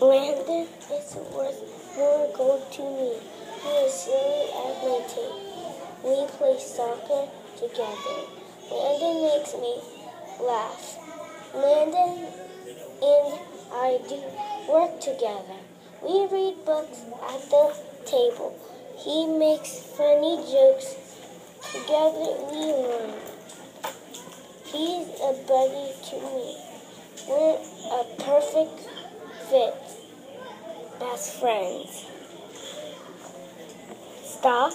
Landon is worth more gold to me. He is silly as my tape. We play soccer together. Landon makes me laugh. Landon and I do work together. We read books at the table. He makes funny jokes. Together we learn. He's a buddy to me. We're a perfect fit. Best friends. Stop.